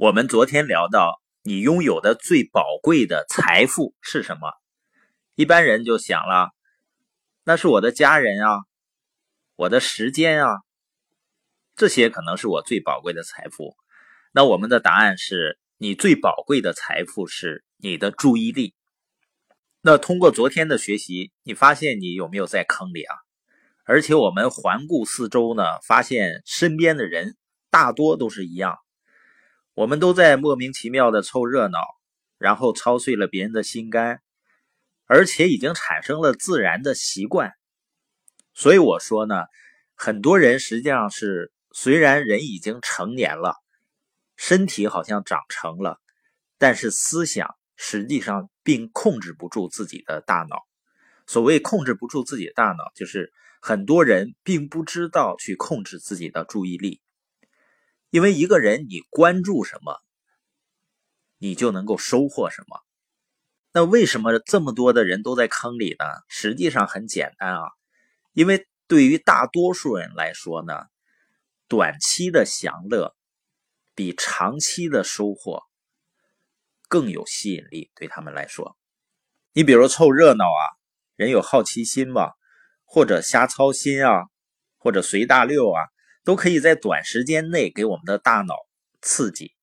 我们昨天聊到，你拥有的最宝贵的财富是什么？一般人就想了，那是我的家人啊，我的时间啊，这些可能是我最宝贵的财富。那我们的答案是你最宝贵的财富是你的注意力。那通过昨天的学习，你发现你有没有在坑里啊？而且我们环顾四周呢，发现身边的人大多都是一样。我们都在莫名其妙的凑热闹，然后操碎了别人的心肝，而且已经产生了自然的习惯。所以我说呢，很多人实际上是虽然人已经成年了，身体好像长成了，但是思想实际上并控制不住自己的大脑。所谓控制不住自己的大脑，就是很多人并不知道去控制自己的注意力。因为一个人，你关注什么，你就能够收获什么。那为什么这么多的人都在坑里呢？实际上很简单啊，因为对于大多数人来说呢，短期的享乐比长期的收获更有吸引力。对他们来说，你比如凑热闹啊，人有好奇心嘛，或者瞎操心啊，或者随大溜啊。都可以在短时间内给我们的大脑刺激，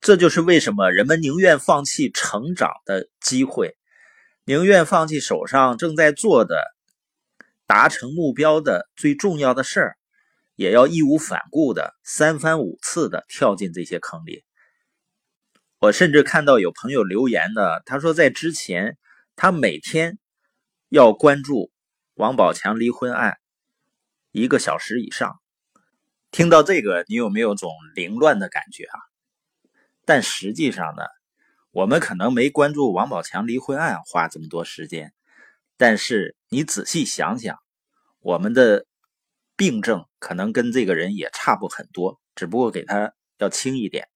这就是为什么人们宁愿放弃成长的机会，宁愿放弃手上正在做的达成目标的最重要的事儿，也要义无反顾的三番五次的跳进这些坑里。我甚至看到有朋友留言的，他说在之前他每天要关注王宝强离婚案一个小时以上。听到这个，你有没有种凌乱的感觉啊？但实际上呢，我们可能没关注王宝强离婚案花这么多时间，但是你仔细想想，我们的病症可能跟这个人也差不很多，只不过给他要轻一点。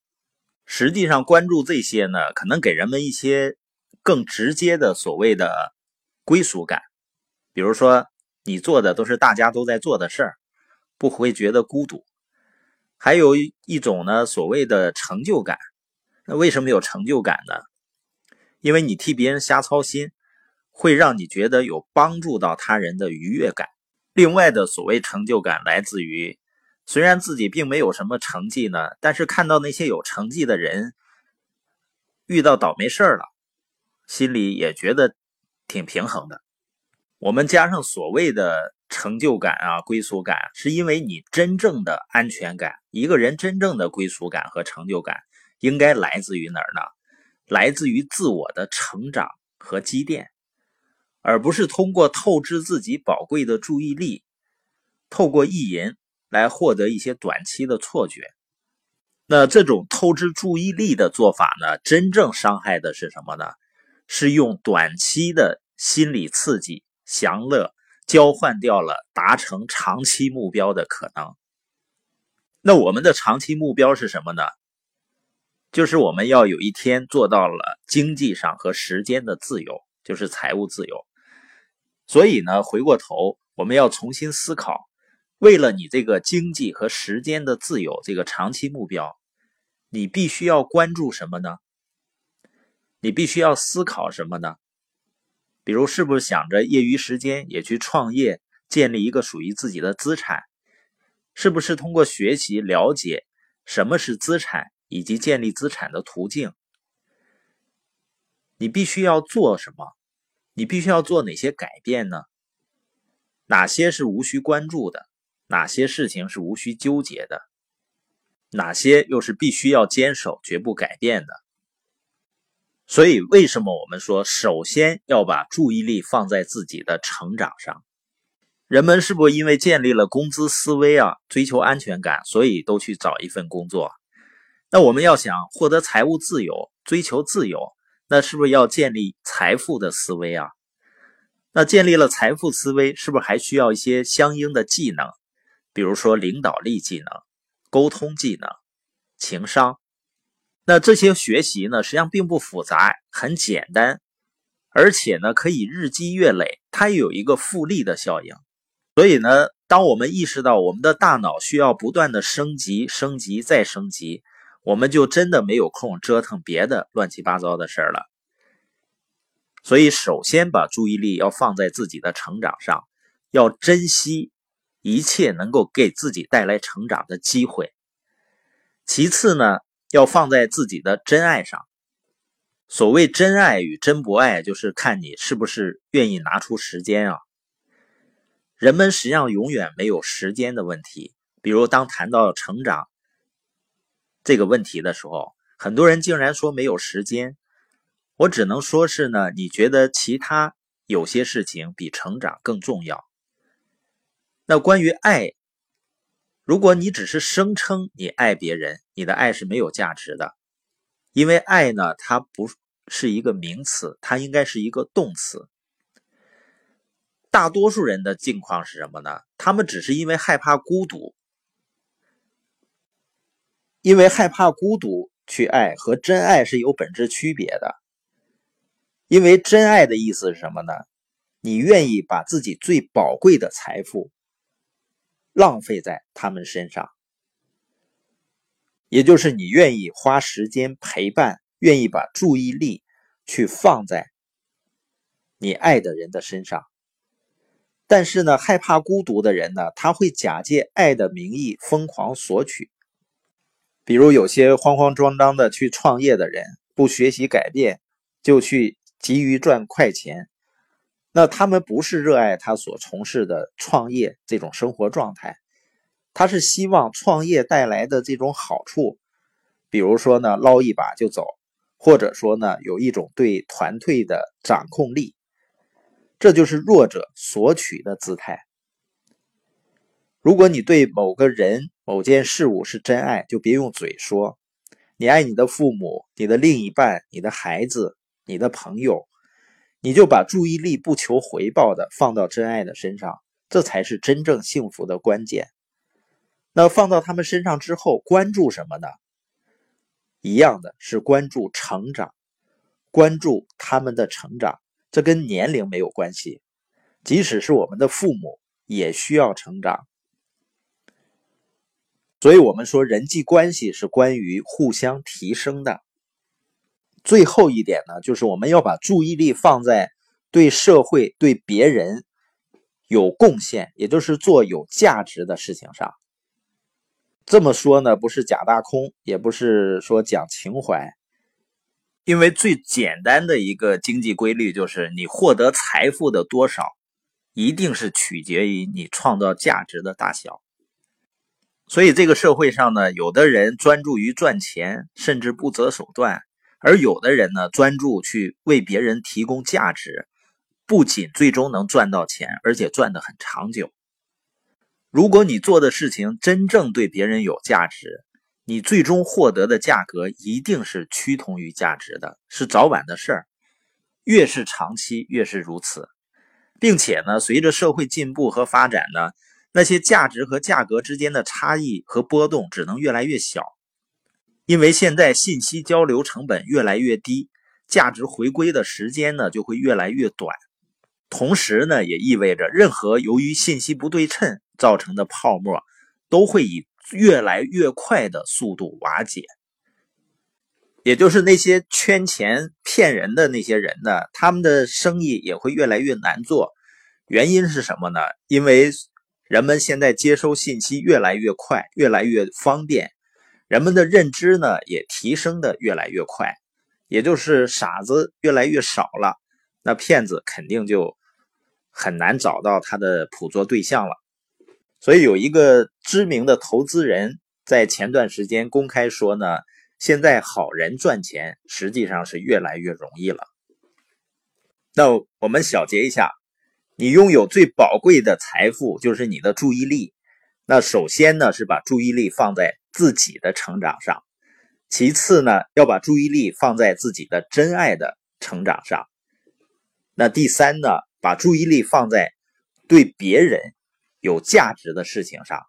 实际上，关注这些呢，可能给人们一些更直接的所谓的归属感，比如说你做的都是大家都在做的事儿。不会觉得孤独，还有一种呢，所谓的成就感。那为什么有成就感呢？因为你替别人瞎操心，会让你觉得有帮助到他人的愉悦感。另外的所谓成就感，来自于虽然自己并没有什么成绩呢，但是看到那些有成绩的人遇到倒霉事儿了，心里也觉得挺平衡的。我们加上所谓的。成就感啊，归属感，是因为你真正的安全感。一个人真正的归属感和成就感，应该来自于哪儿呢？来自于自我的成长和积淀，而不是通过透支自己宝贵的注意力，透过意淫来获得一些短期的错觉。那这种透支注意力的做法呢？真正伤害的是什么呢？是用短期的心理刺激、享乐。交换掉了达成长期目标的可能。那我们的长期目标是什么呢？就是我们要有一天做到了经济上和时间的自由，就是财务自由。所以呢，回过头我们要重新思考，为了你这个经济和时间的自由这个长期目标，你必须要关注什么呢？你必须要思考什么呢？比如，是不是想着业余时间也去创业，建立一个属于自己的资产？是不是通过学习了解什么是资产以及建立资产的途径？你必须要做什么？你必须要做哪些改变呢？哪些是无需关注的？哪些事情是无需纠结的？哪些又是必须要坚守、绝不改变的？所以，为什么我们说首先要把注意力放在自己的成长上？人们是不是因为建立了工资思维啊，追求安全感，所以都去找一份工作？那我们要想获得财务自由，追求自由，那是不是要建立财富的思维啊？那建立了财富思维，是不是还需要一些相应的技能？比如说领导力技能、沟通技能、情商。那这些学习呢，实际上并不复杂，很简单，而且呢可以日积月累，它有一个复利的效应。所以呢，当我们意识到我们的大脑需要不断的升级、升级再升级，我们就真的没有空折腾别的乱七八糟的事了。所以，首先把注意力要放在自己的成长上，要珍惜一切能够给自己带来成长的机会。其次呢，要放在自己的真爱上。所谓真爱与真不爱，就是看你是不是愿意拿出时间啊。人们实际上永远没有时间的问题。比如，当谈到成长这个问题的时候，很多人竟然说没有时间。我只能说是呢，你觉得其他有些事情比成长更重要。那关于爱，如果你只是声称你爱别人，你的爱是没有价值的，因为爱呢，它不。是一个名词，它应该是一个动词。大多数人的境况是什么呢？他们只是因为害怕孤独，因为害怕孤独去爱，和真爱是有本质区别的。因为真爱的意思是什么呢？你愿意把自己最宝贵的财富浪费在他们身上，也就是你愿意花时间陪伴。愿意把注意力去放在你爱的人的身上，但是呢，害怕孤独的人呢，他会假借爱的名义疯狂索取。比如有些慌慌张张的去创业的人，不学习改变就去急于赚快钱，那他们不是热爱他所从事的创业这种生活状态，他是希望创业带来的这种好处，比如说呢，捞一把就走。或者说呢，有一种对团队的掌控力，这就是弱者索取的姿态。如果你对某个人、某件事物是真爱，就别用嘴说。你爱你的父母、你的另一半、你的孩子、你的朋友，你就把注意力不求回报的放到真爱的身上，这才是真正幸福的关键。那放到他们身上之后，关注什么呢？一样的是关注成长，关注他们的成长，这跟年龄没有关系。即使是我们的父母，也需要成长。所以，我们说人际关系是关于互相提升的。最后一点呢，就是我们要把注意力放在对社会、对别人有贡献，也就是做有价值的事情上。这么说呢，不是假大空，也不是说讲情怀，因为最简单的一个经济规律就是，你获得财富的多少，一定是取决于你创造价值的大小。所以这个社会上呢，有的人专注于赚钱，甚至不择手段；而有的人呢，专注去为别人提供价值，不仅最终能赚到钱，而且赚得很长久。如果你做的事情真正对别人有价值，你最终获得的价格一定是趋同于价值的，是早晚的事儿。越是长期，越是如此，并且呢，随着社会进步和发展呢，那些价值和价格之间的差异和波动只能越来越小，因为现在信息交流成本越来越低，价值回归的时间呢就会越来越短。同时呢，也意味着任何由于信息不对称造成的泡沫，都会以越来越快的速度瓦解。也就是那些圈钱骗人的那些人呢，他们的生意也会越来越难做。原因是什么呢？因为人们现在接收信息越来越快，越来越方便，人们的认知呢也提升的越来越快，也就是傻子越来越少了，那骗子肯定就。很难找到他的捕捉对象了，所以有一个知名的投资人在前段时间公开说呢，现在好人赚钱实际上是越来越容易了。那我们小结一下，你拥有最宝贵的财富就是你的注意力。那首先呢是把注意力放在自己的成长上，其次呢要把注意力放在自己的真爱的成长上，那第三呢？把注意力放在对别人有价值的事情上，